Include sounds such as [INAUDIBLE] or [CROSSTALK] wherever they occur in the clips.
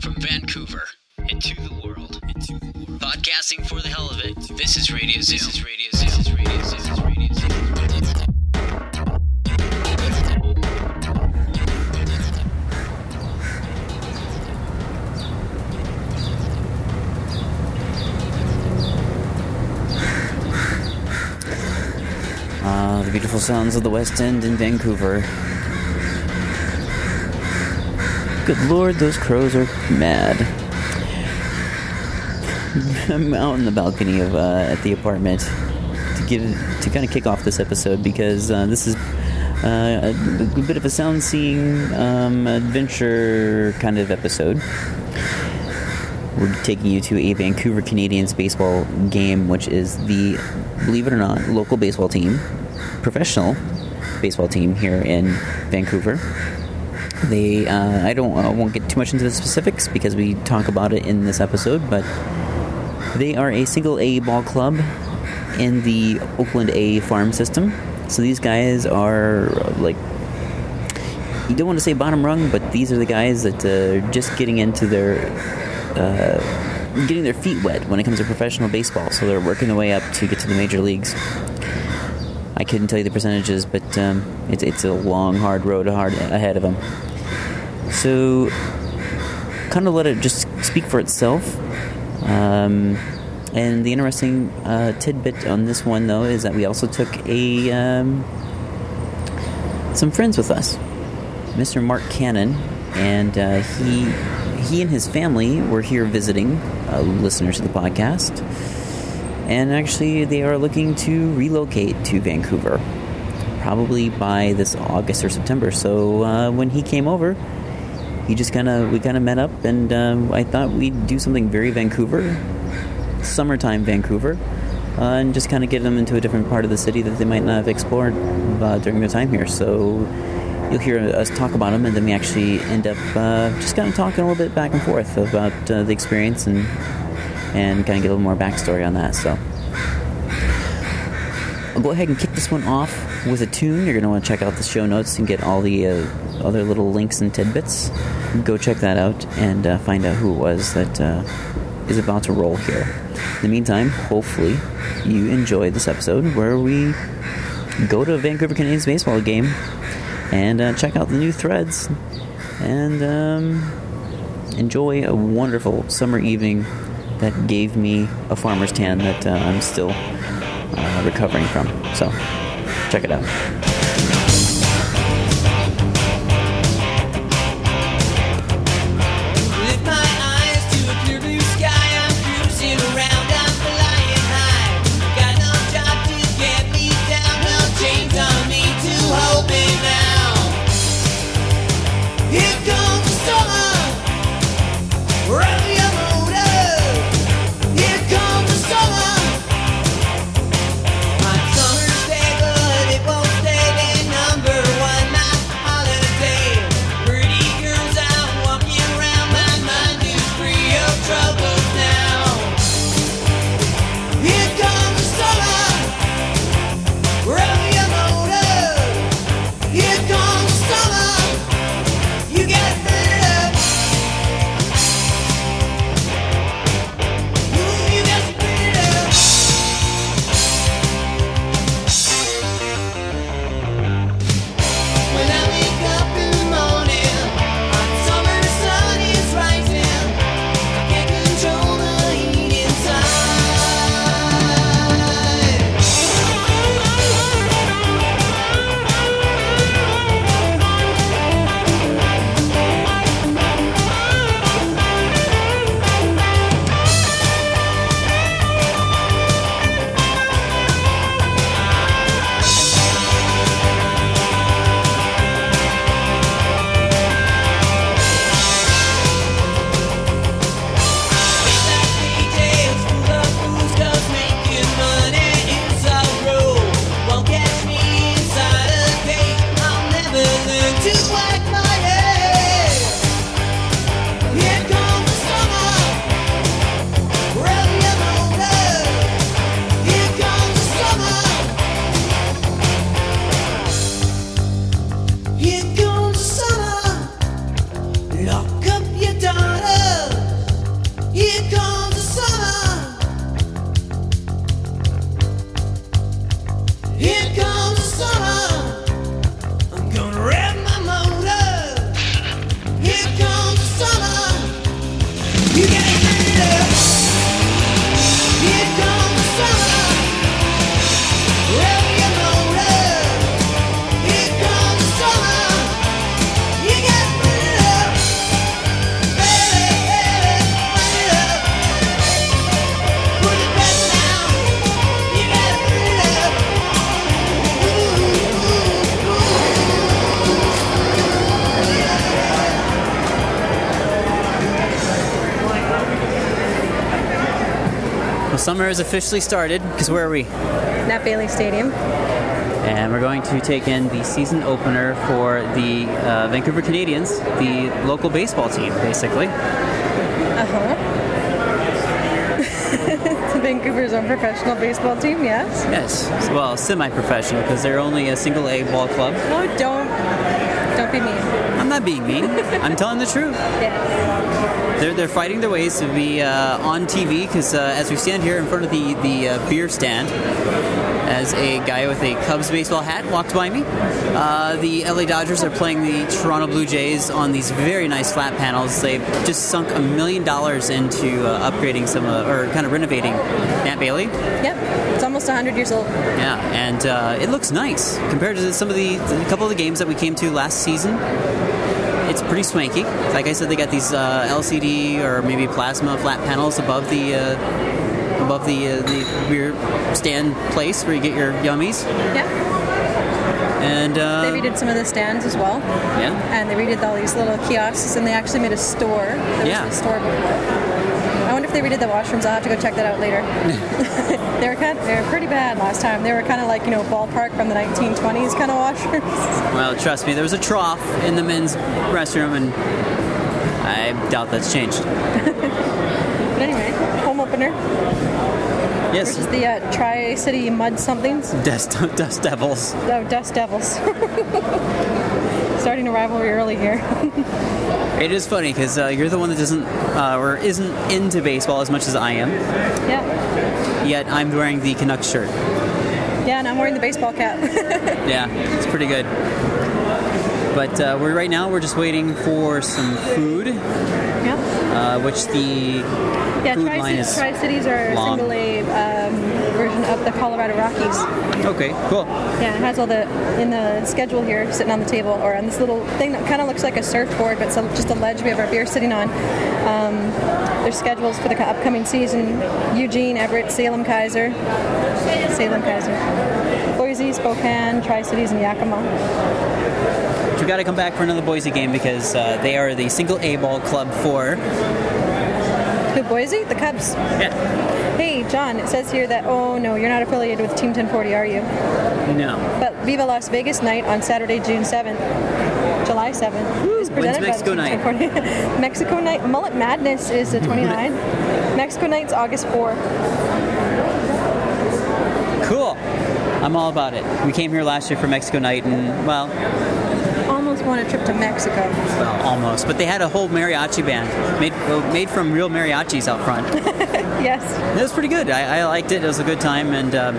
From Vancouver into the world. Podcasting for the hell of it. This is Radio Zoom. This is Radio Zoom. This is Radio Zoom. This is Radio Zoom. Ah, the beautiful sounds of the West End in Vancouver. Good lord, those crows are mad. [LAUGHS] I'm out in the balcony of uh, at the apartment to give to kind of kick off this episode because uh, this is uh, a, a bit of a sound seeing um, adventure kind of episode. We're taking you to a Vancouver Canadians baseball game, which is the, believe it or not, local baseball team, professional baseball team here in Vancouver. They, uh, I don't, I won't get too much into the specifics because we talk about it in this episode, but they are a single A ball club in the Oakland A farm system. So these guys are like you don't want to say bottom rung, but these are the guys that uh, are just getting into their uh, getting their feet wet when it comes to professional baseball. So they're working their way up to get to the major leagues. I couldn't tell you the percentages, but um, it's it's a long, hard road hard ahead of them. So, kind of let it just speak for itself. Um, and the interesting uh, tidbit on this one, though, is that we also took a um, some friends with us. Mr. Mark Cannon, and uh, he he and his family were here visiting uh, listeners of the podcast, and actually they are looking to relocate to Vancouver, probably by this August or September. So uh, when he came over, he just kind of we kind of met up, and um, I thought we'd do something very Vancouver, summertime Vancouver. Uh, and just kind of get them into a different part of the city that they might not have explored uh, during their time here. So you'll hear us talk about them, and then we actually end up uh, just kind of talking a little bit back and forth about uh, the experience and and kind of get a little more backstory on that. So I'll go ahead and kick this one off with a tune. You're going to want to check out the show notes and get all the uh, other little links and tidbits. Go check that out and uh, find out who it was that uh, is about to roll here. In the meantime, hopefully you enjoyed this episode where we go to a Vancouver Canadians baseball game and uh, check out the new threads and um, enjoy a wonderful summer evening that gave me a farmer's tan that uh, I'm still uh, recovering from. So, check it out. Has officially started because where are we? Nat Bailey Stadium. And we're going to take in the season opener for the uh, Vancouver Canadians, the local baseball team, basically. Uh huh. [LAUGHS] Vancouver's own professional baseball team, yes. Yes, well, semi-professional because they're only a single A ball club. No, don't. Don't be mean. I'm not being mean. [LAUGHS] I'm telling the truth. Yes. They're, they're fighting their ways to be uh, on TV because uh, as we stand here in front of the the uh, beer stand, as a guy with a Cubs baseball hat walked by me, uh, the LA Dodgers are playing the Toronto Blue Jays on these very nice flat panels. They've just sunk a million dollars into uh, upgrading some uh, or kind of renovating Nat Bailey. Yep. It's almost 100 years old. Yeah, and uh, it looks nice compared to some of the a couple of the games that we came to last season. It's pretty swanky. Like I said, they got these uh, LCD or maybe plasma flat panels above the uh, above the uh, the beer stand place where you get your yummies. Yeah. And uh, They redid some of the stands as well. yeah, And they redid all these little kiosks and they actually made a store. There Yeah. was a store before. I wonder if they redid the washrooms. I'll have to go check that out later. [LAUGHS] [LAUGHS] they were kind they were pretty bad last time. They were kind of like, you know, ballpark from the 1920s kind of washrooms. [LAUGHS] well, trust me, there was a trough in the men's restroom, and I doubt that's changed. [LAUGHS] But anyway, home opener Yes, versus the uh, Tri City Mud somethings. Dust, [LAUGHS] Dust Devils. Oh, Dust Devils. [LAUGHS] Starting a rivalry early here. It is funny because uh, you're the one that doesn't uh, or isn't into baseball as much as I am. yeah. Yet I'm wearing the Canucks shirt. Yeah, and I'm wearing the baseball cap. Yeah, it's pretty good. But uh, we're right now we're just waiting for some food, yeah. uh, which the Yeah, food Tri line is Tri-Cities are a single A um, version of the Colorado Rockies. okay. Cool. Yeah, it has all the in the schedule here, sitting on the table, or on this little thing that kind of looks like a surfboard, but it's a- just a ledge we have our beer sitting on. Um, there's schedules for the upcoming season: Eugene, Everett, Salem, Keizer, Salem, Keizer, Boise, Spokane, Tri Cities, and Yakima. We got to come back for another Boise game because uh, they are the single A ball club for. Who, Boise? The Cubs. Yeah. Hey, John. It says here that oh no, you're not affiliated with Team 1040, are you? No. But Viva Las Vegas night on Saturday, June 7th, July 7th, is presented Mexico by the night? Team 1040. [LAUGHS] Mexico night. Mullet Madness is the [LAUGHS] 29th. Mexico night's August 4th. Cool. I'm all about it. We came here last year for Mexico night, and well, Almost won a trip to Mexico. well, almost. But they had a whole mariachi band made made from real mariachis out front. [LAUGHS] Yes. It was pretty good. I, I liked it. It was a good time, and um,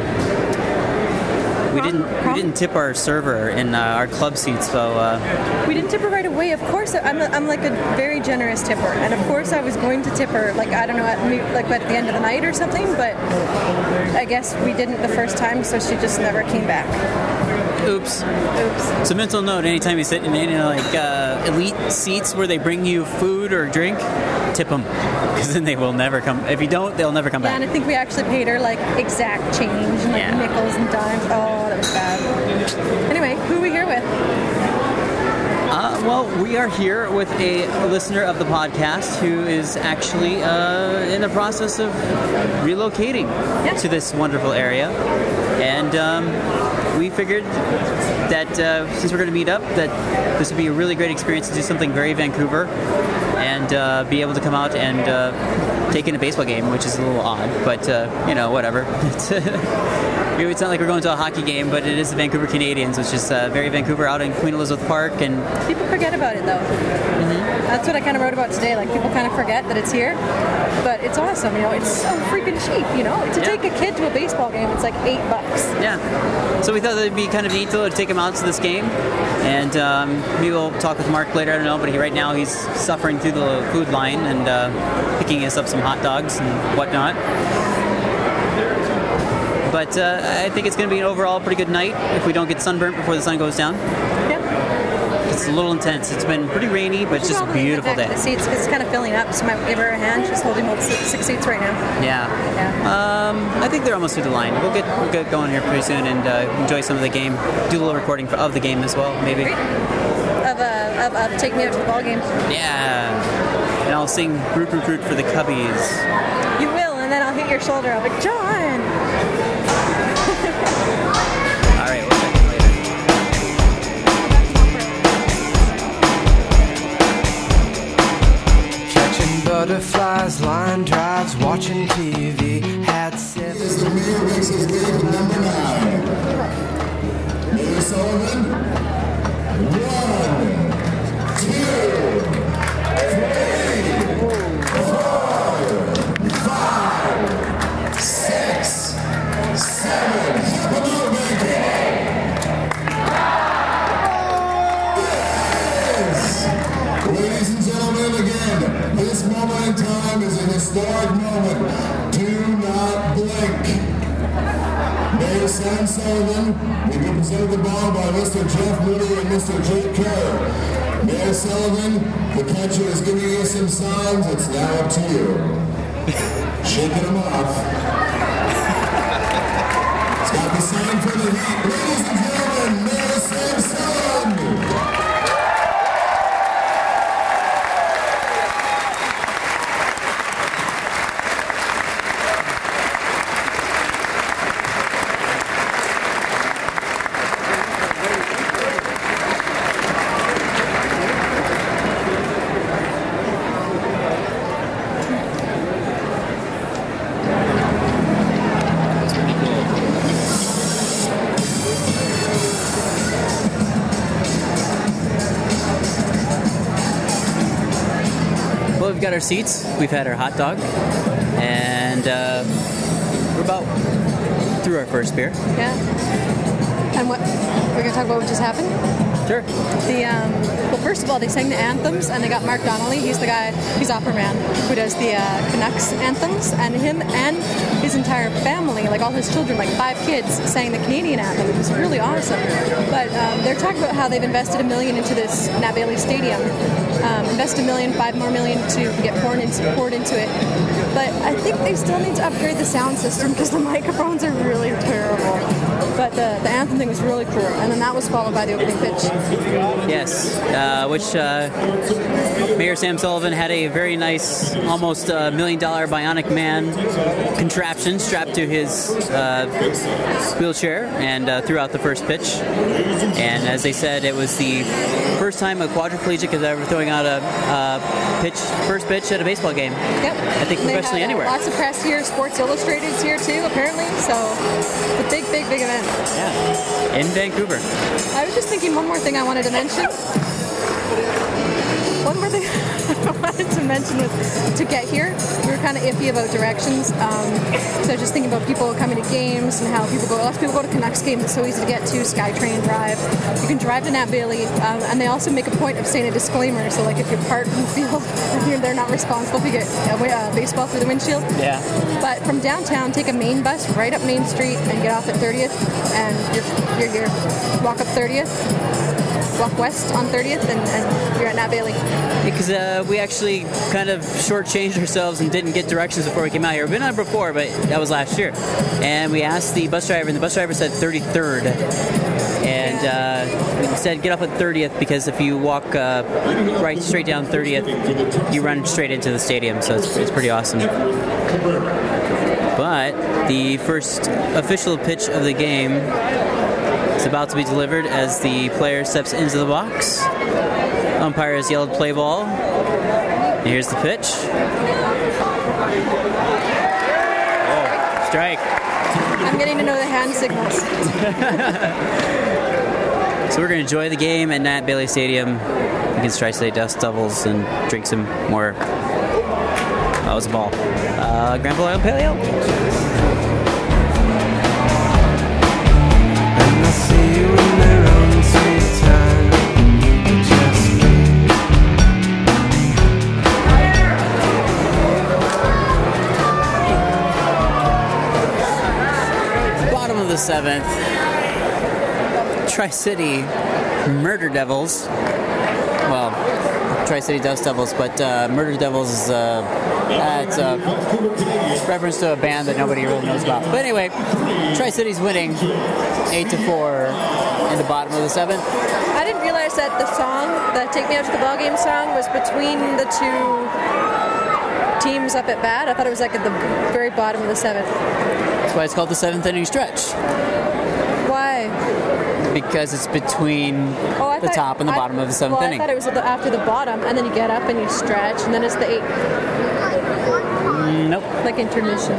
we didn't we didn't tip our server in uh, our club seats, so uh, We didn't tip her right away. Of course, I'm, a, I'm like a very generous tipper, and of course I was going to tip her, like I don't know, at, like at the end of the night or something. But I guess we didn't the first time, so she just never came back. Oops. Oops. A mental note. Anytime you sit in any like uh, elite seats where they bring you food or drink, tip them because then they will never come. If you don't, they'll never come back. And. I think we actually paid her like exact change, and, like Yeah. nickels and dimes. Oh, that was bad. Anyway, who are we here with? Uh, well, we are here with a listener of the podcast who is actually uh, in the process of relocating to this wonderful area, and um, we figured that uh, since we're going to meet up, that this would be a really great experience to do something very Vancouver, and uh, be able to come out and uh, take in a baseball game, which is a little odd, but uh, you know, whatever. [LAUGHS] It's, it's not like we're going to a hockey game, but it is the Vancouver Canadians, which is uh, very Vancouver out in Queen Elizabeth Park, and People forget about it though. Mm-hmm. That's what I kind of wrote about today. Like people kind of forget that it's here, but it's awesome. You know, it's so freaking cheap. You know, to Yeah. take a kid to a baseball game, it's like eight bucks. Yeah. So we thought it'd be kind of neat to take him out to this game, and um, maybe we'll talk with Mark later. I don't know, but he, right now he's suffering through the food line and uh, picking us up some hot dogs and whatnot. But uh, I think it's going to be an overall pretty good night if we don't get sunburnt before the sun goes down. It's a little intense. It's been pretty rainy, but it's just a beautiful day. The seats it's kind of filling up, so I might give her a hand. She's holding both six, seats right now. Yeah. Yeah. Um, I think they're almost through the line. We'll get we'll get going here pretty soon and uh, enjoy some of the game. Do a little recording for, of the game as well, maybe. Of, uh, of, of take me out to the ball game. Yeah. And I'll sing Root Root Root for the Cubbies. You will, and and then I'll hit your shoulder. I'll be like, John. [LAUGHS] butterflies, line drives, watching TV. Had seven. Mayor makes his way to number nine. Mayor Sullivan. One, moment in time is an historic moment. Do not blink. Mayor Sam Sullivan will be presented the ball by Mr. Jeff Mooney and Mr. Jake Kerr. Mayor Sullivan, the catcher is giving you some signs. It's now up to you. Shaking them off. It's got the sign for the heat. Ladies and gentlemen, Mayor Sam Sullivan. We've got our seats. We've had our hot dog, and uh, we're about through our first beer. Yeah. And what we're gonna talk about what just happened? Sure. The um, well, first of all, they sang the anthems, and they got Mark Donnelly. He's the guy, he's opera man, who does the uh, Canucks anthems, and him and his entire family, like all his children, like five kids, sang the Canadian anthem. It was really awesome. But um, they're talking about how they've invested a million into this Nat Bailey Stadium. Um, invest a million, five more million to get poured into, poured into it. But I think they still need to upgrade the sound system because the [LAUGHS] microphones are really terrible. But the, the anthem thing was really cool, and then that was followed by the opening pitch. Yes, uh, which uh, Mayor Sam Sullivan had a very nice, almost uh, million dollar bionic man contraption strapped to his uh, wheelchair and uh, threw out the first pitch. And as they said, it was the first time a quadriplegic is ever throwing out a uh, pitch, first pitch at a baseball game. Yep. I think They professionally had, uh, anywhere. Lots of press here. Sports Illustrated's here too, apparently. So it's a big, big, big event. Yeah, in Vancouver. I was just thinking one more thing I wanted to mention. One more thing [LAUGHS] wanted [LAUGHS] to mention was to get here, we were kind of iffy about directions. Um, so just thinking about people coming to games and how people go. Lots of people go to Canucks games. It's so easy to get to. SkyTrain Drive. You can drive to Nat Bailey, um, and they also make a point of saying a disclaimer. So like if you're parked in the field, [LAUGHS] you're, they're not responsible if you get uh, baseball through the windshield. Yeah. But from downtown, take a main bus right up Main Street and get off at 30th, and you're, you're here. Walk up 30th, walk west on 30th, and, and you're at Nat Bailey. Because uh, we actually kind of shortchanged ourselves and didn't get directions before we came out here. We've been on before, but that was last year. And we asked the bus driver, and the bus driver said 33rd. And uh, we said get off at 30th because if you walk uh, right straight down 30th, you run straight into the stadium. So it's, it's pretty awesome. But the first official pitch of the game is about to be delivered as the player steps into the box. Umpire has yelled play ball. And here's the pitch. Oh, strike. I'm getting to know the hand signals. [LAUGHS] So we're going to enjoy the game at Nat Bailey Stadium against Tri State Dust Devils and drink some more. That was a ball. Uh, Grand Paleo the seventh. Tri City Murder Devils. Well, Tri City Dust Devils, but uh, Murder Devils is uh, uh, it's a reference to a band that nobody really knows about. But anyway, Tri City's winning eight to four in the bottom of the seventh. I didn't realize that the song, the "Take Me Out to the Ball Game" song, was between the two teams up at bat. I thought it was like at the very bottom of the seventh. That's why it's called the seventh inning stretch? Because it's between Oh, the thought- top and the I- bottom of the seventh well, inning. I thought it was after the bottom, and then you get up and you stretch, and then it's the eighth, mm, nope. like intermission.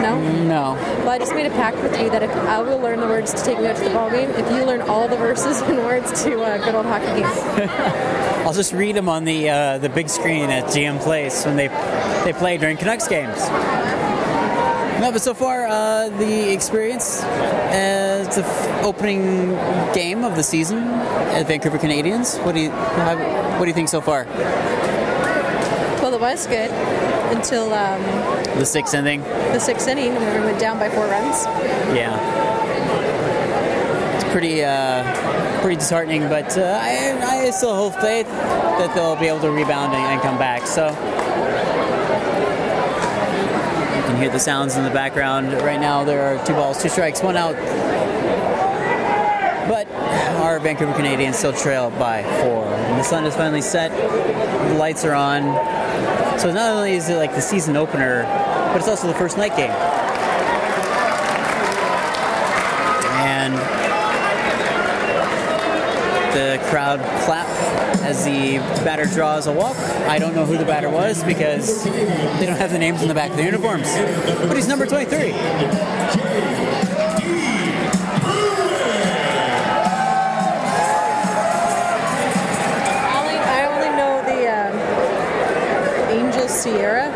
No. Mm, no. Well, I just made a pact with you that if I will learn the words to take me out to the ball game, if you learn all the verses [LAUGHS] and words to a good old hockey game. [LAUGHS] I'll just read them on the uh, the big screen at GM Place when they they play during Canucks games. No, but so far uh, the experience as the f- opening game of the season at Vancouver Canadians. What do you how, what do you think so far? Well, it was good until um, The sixth inning. the sixth inning when we went down by four runs. Yeah. It's pretty uh, pretty disheartening, but uh, I, I still hold faith that they'll be able to rebound and, and come back. So hear the sounds in the background. Right now, there are two balls, two strikes, one out. But our Vancouver Canadians still trail by four. And the sun is finally set. The lights are on. So not only is it like the season opener, but it's also the first night game. and the crowd clap as the batter draws a walk. I don't know who the batter was because they don't have the names in the back of the uniforms. But he's number 23. Only, I only know the um, Angel Sierra,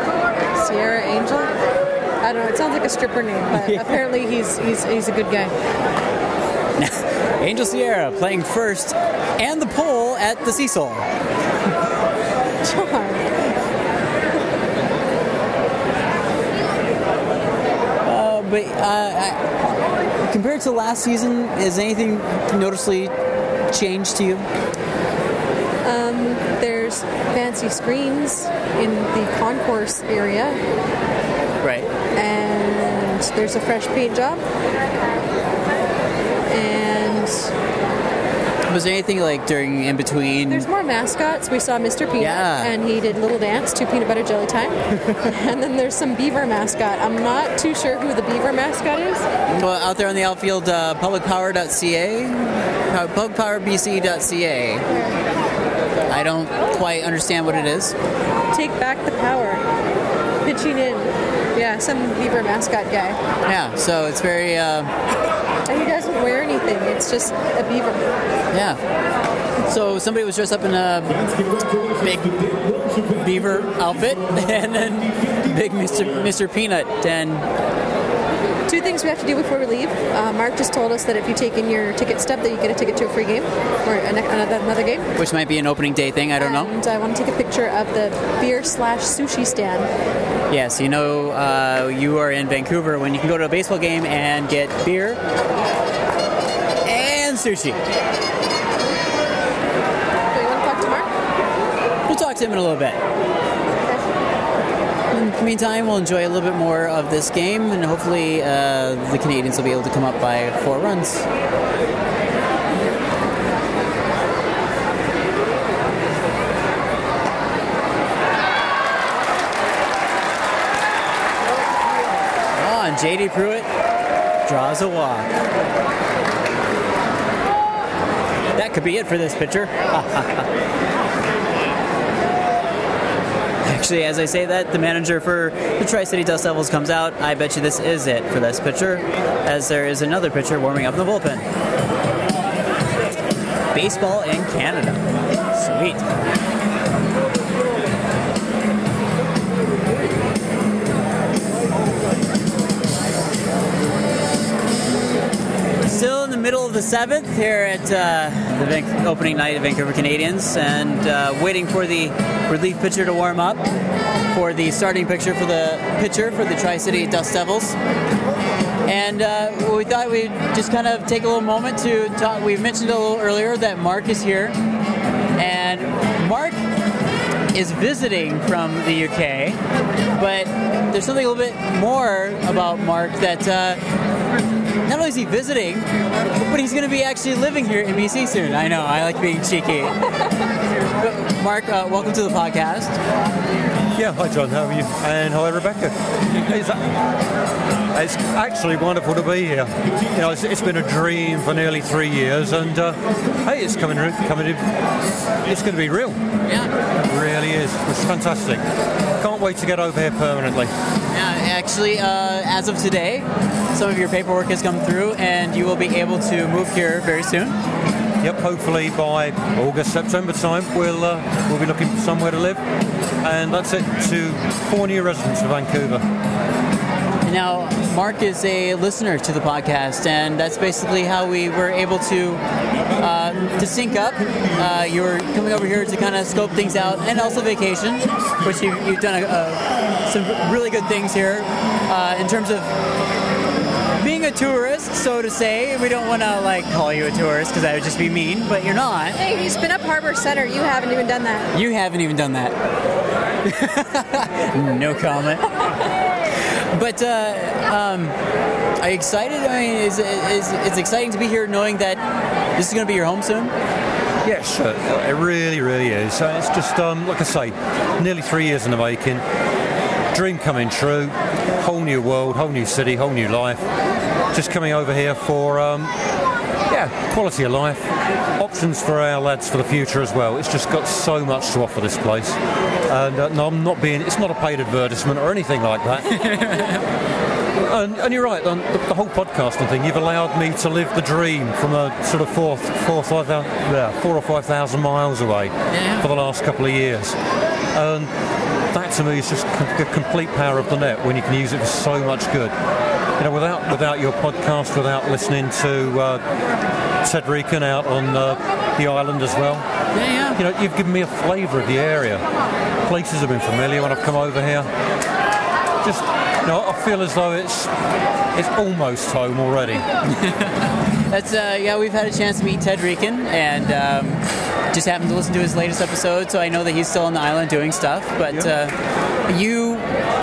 Sierra Angel. I don't know. It sounds like a stripper name, but Yeah. [LAUGHS] apparently he's he's he's a good guy. [LAUGHS] Angel Sierra playing first and the pole at the Cecil. John. But uh, I, compared to last season, is anything noticeably changed to you? There's fancy screens in the concourse area, Right. and there's a fresh paint job. And Was there anything like during in between? there's more mascots. We saw Mr. Peanut, Yeah. and he did little dance to peanut butter jelly time. [LAUGHS] and then there's some beaver mascot. I'm not too sure who the beaver mascot is. Well, out there on the outfield, uh, publicpower.ca, uh, publicpowerbc.ca. I don't quite understand what it is. Take back the power. Pitching in. Yeah, some beaver mascot guy. Yeah, so it's very, uh, anything. It's just a beaver. yeah. So somebody was dressed up in a big beaver outfit, [LAUGHS] and then big Mr. Mr. Peanut, and Two things we have to do before we leave. Uh, Mark just told us that if you take in your ticket stub, that you get a ticket to a free game or an- another another game. which might be an opening day thing. I don't know. And I want to take a picture of the beer slash sushi stand. Yes, you know, uh, you are in Vancouver when you can go to a baseball game and get beer and sushi. Do you want to talk to Mark? We'll talk to him in a little bit. In the meantime, we'll enjoy a little bit more of this game, and hopefully, uh, the Canadians will be able to come up by four runs. Oh, JD Pruitt draws a walk. Could be it for this pitcher. [LAUGHS] Actually, as I say that, the manager for the Tri City Dust Devils comes out. I bet you this is it for this pitcher, as there is another pitcher warming up in the bullpen. Baseball in Canada. Sweet. Still in the middle of the seventh here at uh, the Van- opening night of Vancouver Canadians, and uh, waiting for the relief pitcher to warm up for the starting pitcher for the pitcher for the Tri City Dust Devils. And uh, we thought we'd just kind of take a little moment to talk. We mentioned a little earlier that Mark is here, and Mark is visiting from the UK, but there's something a little bit more about Mark that. Uh, not only is he visiting, but he's going to be actually living here in BC soon. I know, I like being cheeky. [LAUGHS] Mark, uh, welcome to the podcast. Yeah, hi John, how are you? And hi Rebecca. It's, actually wonderful to be here. You know, it's, it's been a dream for nearly three years, and uh, hey, it's coming, coming. It's going to be real. Yeah. It really is. It's fantastic. Can't wait to get over here permanently. Yeah, actually, uh, as of today, some of your paperwork has come through, and you will be able to move here very soon. Yep, hopefully by August, September time, we'll uh, we'll be looking for somewhere to live, and that's it to four new residents of Vancouver. Now, Mark is a listener to the podcast, and that's basically how we were able to uh, to sync up. Uh, you were coming over here to kind of scope things out, and also vacation, which you, you've done a, a, some really good things here uh, in terms of being a tourist, so to say. We don't want to like call you a tourist because that would just be mean, but you're not. Hey, you spin up Harbour Centre. You haven't even done that. You haven't even done that. [LAUGHS] no comment. [LAUGHS] But uh, um, are you excited? I mean, is, is it's exciting to be here, knowing that this is going to be your home soon. Yes, uh, it really, really is. It's just, um, like I say, nearly three years in the making. Dream coming true. Whole new world, whole new city, whole new life. Just coming over here for, um, yeah, quality of life. Options for our lads for the future as well. It's just got so much to offer this place. And uh, no, I'm not being, it's not a paid advertisement or anything like that. [LAUGHS] And, and you're right, um, the, the whole podcasting thing, you've allowed me to live the dream from a sort of four, four, five, yeah, four or five thousand miles away for the last couple of years. And that to me is just the complete power of the net when you can use it for so much good. You know, without without your podcast, without listening to uh, Ted Rican out on uh, the island as well. Yeah, yeah. You know, you've given me a flavour of the area. Places have been familiar when I've come over here. Just, you know, I feel as though it's it's almost home already. [LAUGHS] That's uh, yeah. We've had a chance to meet Ted Rican, and um, just happened to listen to his latest episode, so I know that he's still on the island doing stuff. But uh, you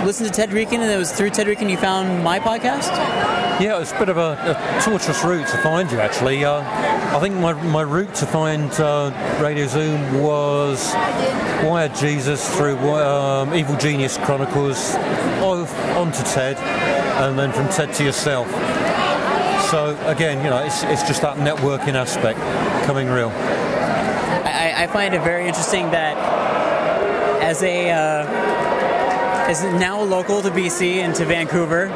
listened to Ted Rican, and it was through Ted Rican you found my podcast. Yeah, it's a bit of a, a torturous route to find you, actually. Uh, I think my, my route to find uh, Radio Zoom was Wired Jesus through um, Evil Genius Chronicles, on to Ted, and then from Ted to yourself. So, again, you know, it's, it's just that networking aspect coming real. I, I find it very interesting that as a uh, as now local to BC and to Vancouver,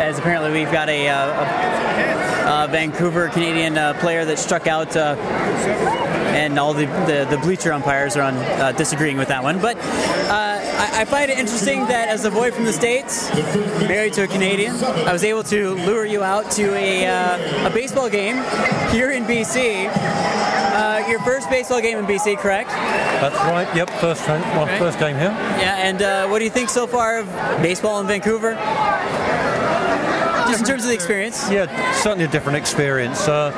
as apparently we've got a, uh, a, a Vancouver Canadian uh, player that struck out. Uh, and all the, the, the bleacher umpires are on uh, disagreeing with that one. But uh, I, I find it interesting that as a boy from the States, married to a Canadian, I was able to lure you out to a, uh, a baseball game here in BC. Uh, your first baseball game in BC, correct? That's right, yep, first, time, Right. first game here. Yeah, and uh, what do you think so far of baseball in Vancouver? Just in terms of the experience. Yeah, certainly a different experience. Uh,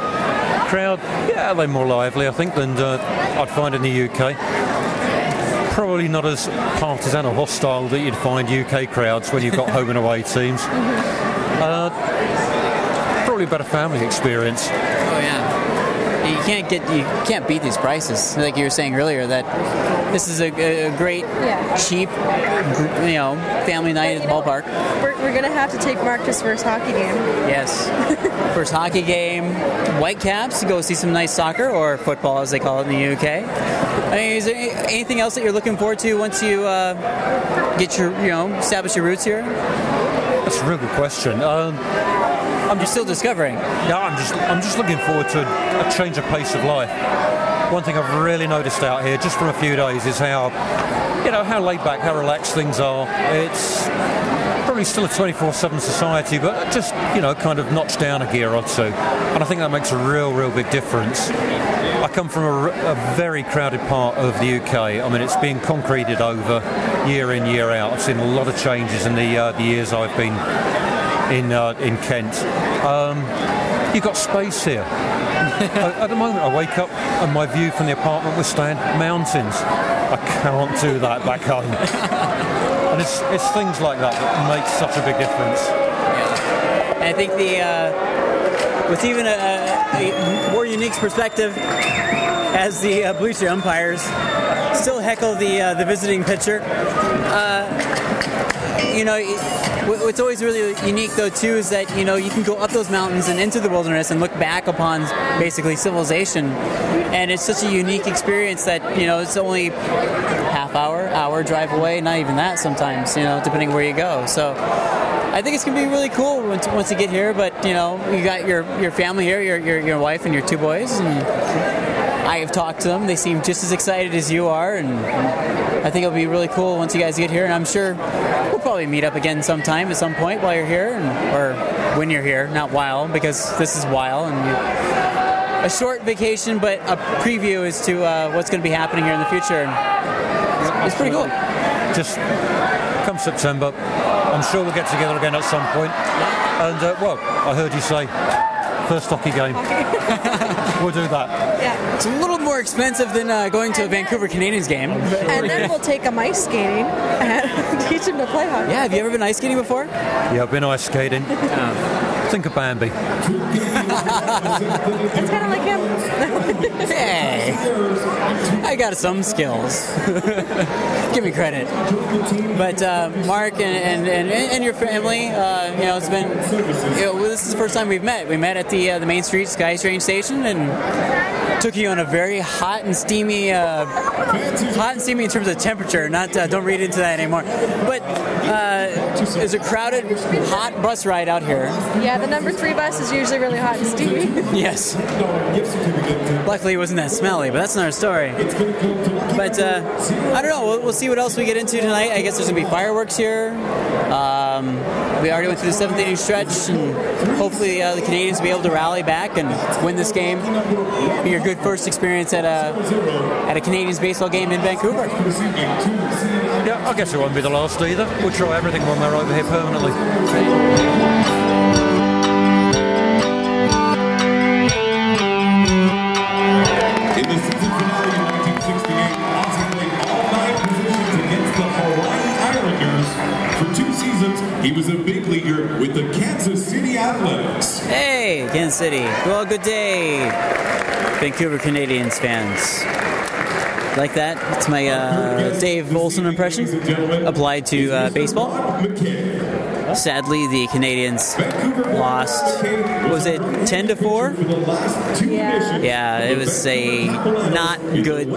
crowd, yeah, they're more lively, I think, than uh, I'd find in the UK. Probably not as partisan or hostile that you'd find UK crowds when you've got [LAUGHS] home and away teams. Uh, probably a better family experience. Yeah. You can't get you can't beat these prices. Like you were saying earlier, that this is a, a great, Yeah. cheap, you know, family night at the ballpark. We're, we're gonna have to take Mark to his first hockey game. Yes. [LAUGHS] First hockey game, Whitecaps to go see some nice soccer or football as they call it in the UK. I mean, is there anything else that you're looking forward to once you uh, get your, you know, establish your roots here? That's a real good question. Um, You're still discovering. Yeah, I'm just I'm just looking forward to a, a change of pace of life. One thing I've really noticed out here, just from a few days, is how you know how laid back, how relaxed things are. It's probably still a 24/7 society, but just you know kind of notched down a gear or two, and I think that makes a real, real big difference. I come from a very crowded part of the UK. I mean, it's been concreted over year in, year out. I've seen a lot of changes in the uh, the years I've been in uh, in Kent. Um, you've got space here. [LAUGHS] at the moment, I wake up and my view from the apartment was stand mountains. I can't do that back home. and it's, it's things like that that make such a big difference. And I think the uh, what's even a, a more unique perspective as the uh, bleacher umpires still heckle the uh, the visiting pitcher. Uh, you know, it, what's always really unique though too is that you know you can go up those mountains and into the wilderness and look back upon basically civilization, and it's such a unique experience that you know it's only half hour, hour drive away, not even that sometimes, you know, depending where you go. So. I think it's gonna be really cool once, once you get here. But you know, you got your your family here, your your, your wife and your two boys, and I have talked to them. They seem just as excited as you are, and I think it'll be really cool once you guys get here. And I'm sure we'll probably meet up again sometime at some point while you're here, and, or when you're here, not while, because this is while and. You, a short vacation, but a preview as to uh, what's going to be happening here in the future. And it's pretty cool. Just come September, I'm sure we'll get together again at some point. And uh, well, I heard you say first hockey game. [LAUGHS] we'll do that. Yeah. It's a little more expensive than uh, going to a Vancouver Canadians game. And then we'll take him ice skating and [LAUGHS] teach him to play hockey. Yeah, have you ever been ice skating before? Yeah, I've been ice skating. Think of Bambi. It's kind of like him. Hey, I got some skills. [LAUGHS] Give me credit. But uh, Mark and, and, and, and your family, uh, you know, it's been. You know, this is the first time we've met. We met at the uh, the Main Street SkyTrain station and took you on a very hot and steamy, uh, hot and steamy in terms of temperature. Not uh, don't read into that anymore. But uh, there's a crowded, hot bus ride out here. Yeah, the number three bus is usually really hot [LAUGHS] Yes. Luckily, it wasn't that smelly, but that's another story. But uh, I don't know. We'll, we'll see what else we get into tonight. I guess there's gonna be fireworks here. Um, we already went through the seventh inning stretch, and hopefully uh, the Canadians will be able to rally back and win this game. Be your good first experience at a at a Canadians baseball game in Vancouver. Yeah, I guess it won't be the last either. We'll try everything when we're over here permanently. He was a big leaguer with the Kansas City Athletics. Hey, Kansas City. Well, good day, Vancouver Canadians fans. Like that? It's my uh, Dave Olson impression applied to uh, baseball. Sadly, the Canadians lost. Was it ten to four? Yeah, Yeah, it was a not good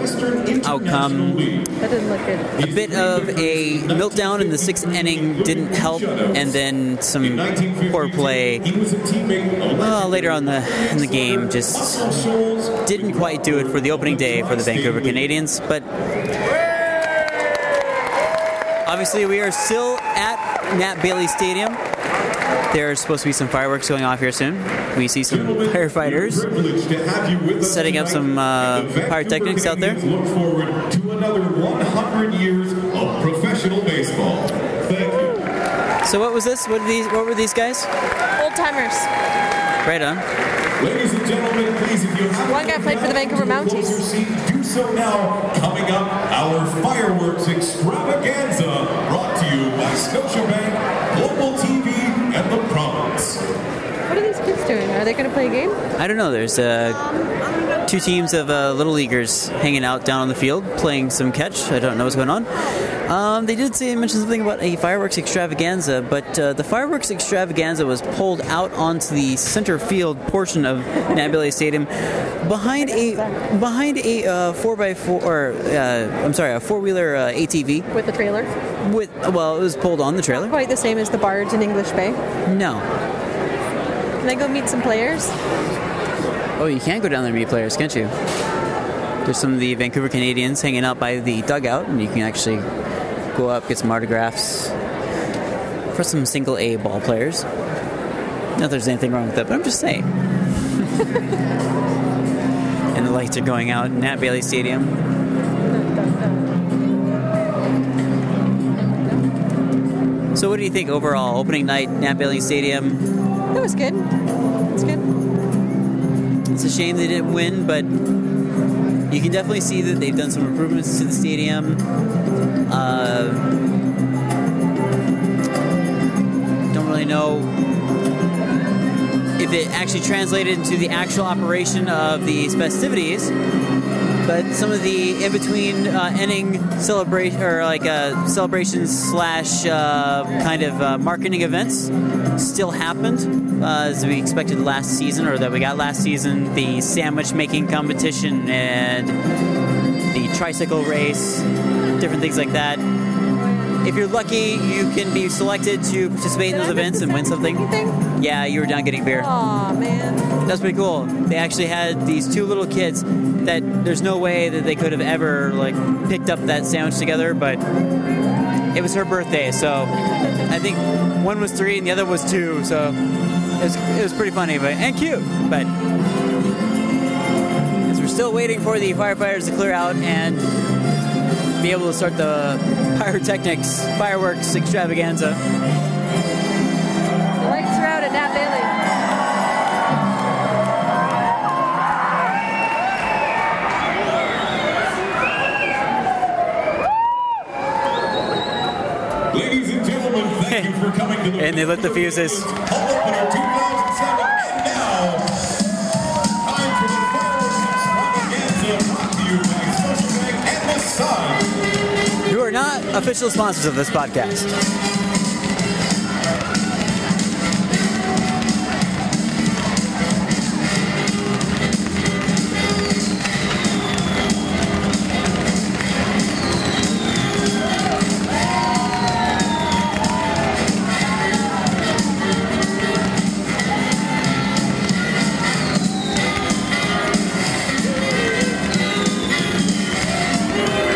outcome. that didn't look good. A bit of a meltdown in the sixth inning didn't help, and then some poor play He was a teammate of uh, later on the in the game just didn't quite do it for the opening day for the Vancouver Canadians. But obviously, we are still Nat Bailey Stadium. There's supposed to be some fireworks going off here soon. We see some firefighters privilege to have you with us setting up some uh, And pyrotechnics out there. Look forward to another 100 years of professional baseball. Thank you. So what was this? What are these? What were these guys? Old timers. Right on. Ladies and gentlemen, please, if you have One guy played for the Vancouver Mounties. Closer seat, do so now. Coming up, our fireworks extravaganza, brought to you by Scotiabank, Global TV, and the Province. What are these kids doing? Are they going to play a game? I don't know. There's uh, two teams of uh, little leaguers hanging out down on the field playing some catch. I don't know what's going on. Um, they did say mention something about a fireworks extravaganza, but uh, the fireworks extravaganza was pulled out onto the center field portion of Nat Stadium behind a behind a uh, four x four or uh, I'm sorry, a four wheeler uh, ATV With the trailer? with well, it was pulled on the trailer. Quite the same as the barge in English Bay. No. Can I go meet some players? Oh, you can go down there and meet players, can't you? There's some of the Vancouver Canadians hanging out by the dugout, and you can actually go up, get some autographs for some single A ball players. Not that there's anything wrong with that, but I'm just saying. [LAUGHS] and the lights are going out in Nat Bailey Stadium. So, what do you think overall? Opening night, Nat Bailey Stadium. It was good. It's good. It's a shame they didn't win, but you can definitely see that they've done some improvements to the stadium. Uh, don't really know if it actually translated into the actual operation of these festivities, but some of the in between uh, inning celebration or like uh, celebrations slash uh, kind of uh, marketing events still happened uh, as we expected last season or that we got last season. The sandwich making competition and the tricycle race, different things like that. If you're lucky, you can be selected to participate in those events and win something. Yeah, you were down getting beer. Aw, man. That's pretty cool. They actually had these two little kids that there's no way that they could have ever like picked up that sandwich together, but it was her birthday, so I think one was three and the other was two, so it was, it was pretty funny, but and cute. But we're still waiting for the firefighters to clear out and be able to start the pyrotechnics fireworks extravaganza. The lights are out at Nat Bailey. Ladies and gentlemen, thank [LAUGHS] you for coming to the And they lit the fuses. Official sponsors of this podcast.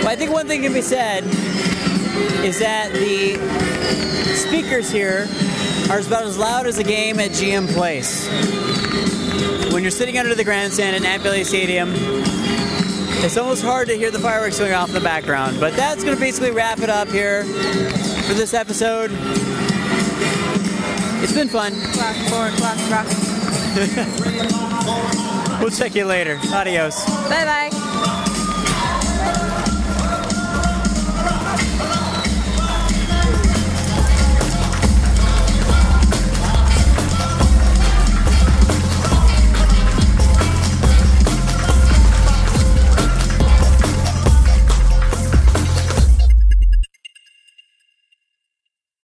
I think one thing can be said is that the speakers here are about as loud as a game at GM Place. When you're sitting under the grandstand at Nat Bailey Stadium, it's almost hard to hear the fireworks going off in the background. But that's going to basically wrap it up here for this episode. It's been fun. Clock, four, clock, rock. [LAUGHS] We'll check you later. Adios. Bye bye.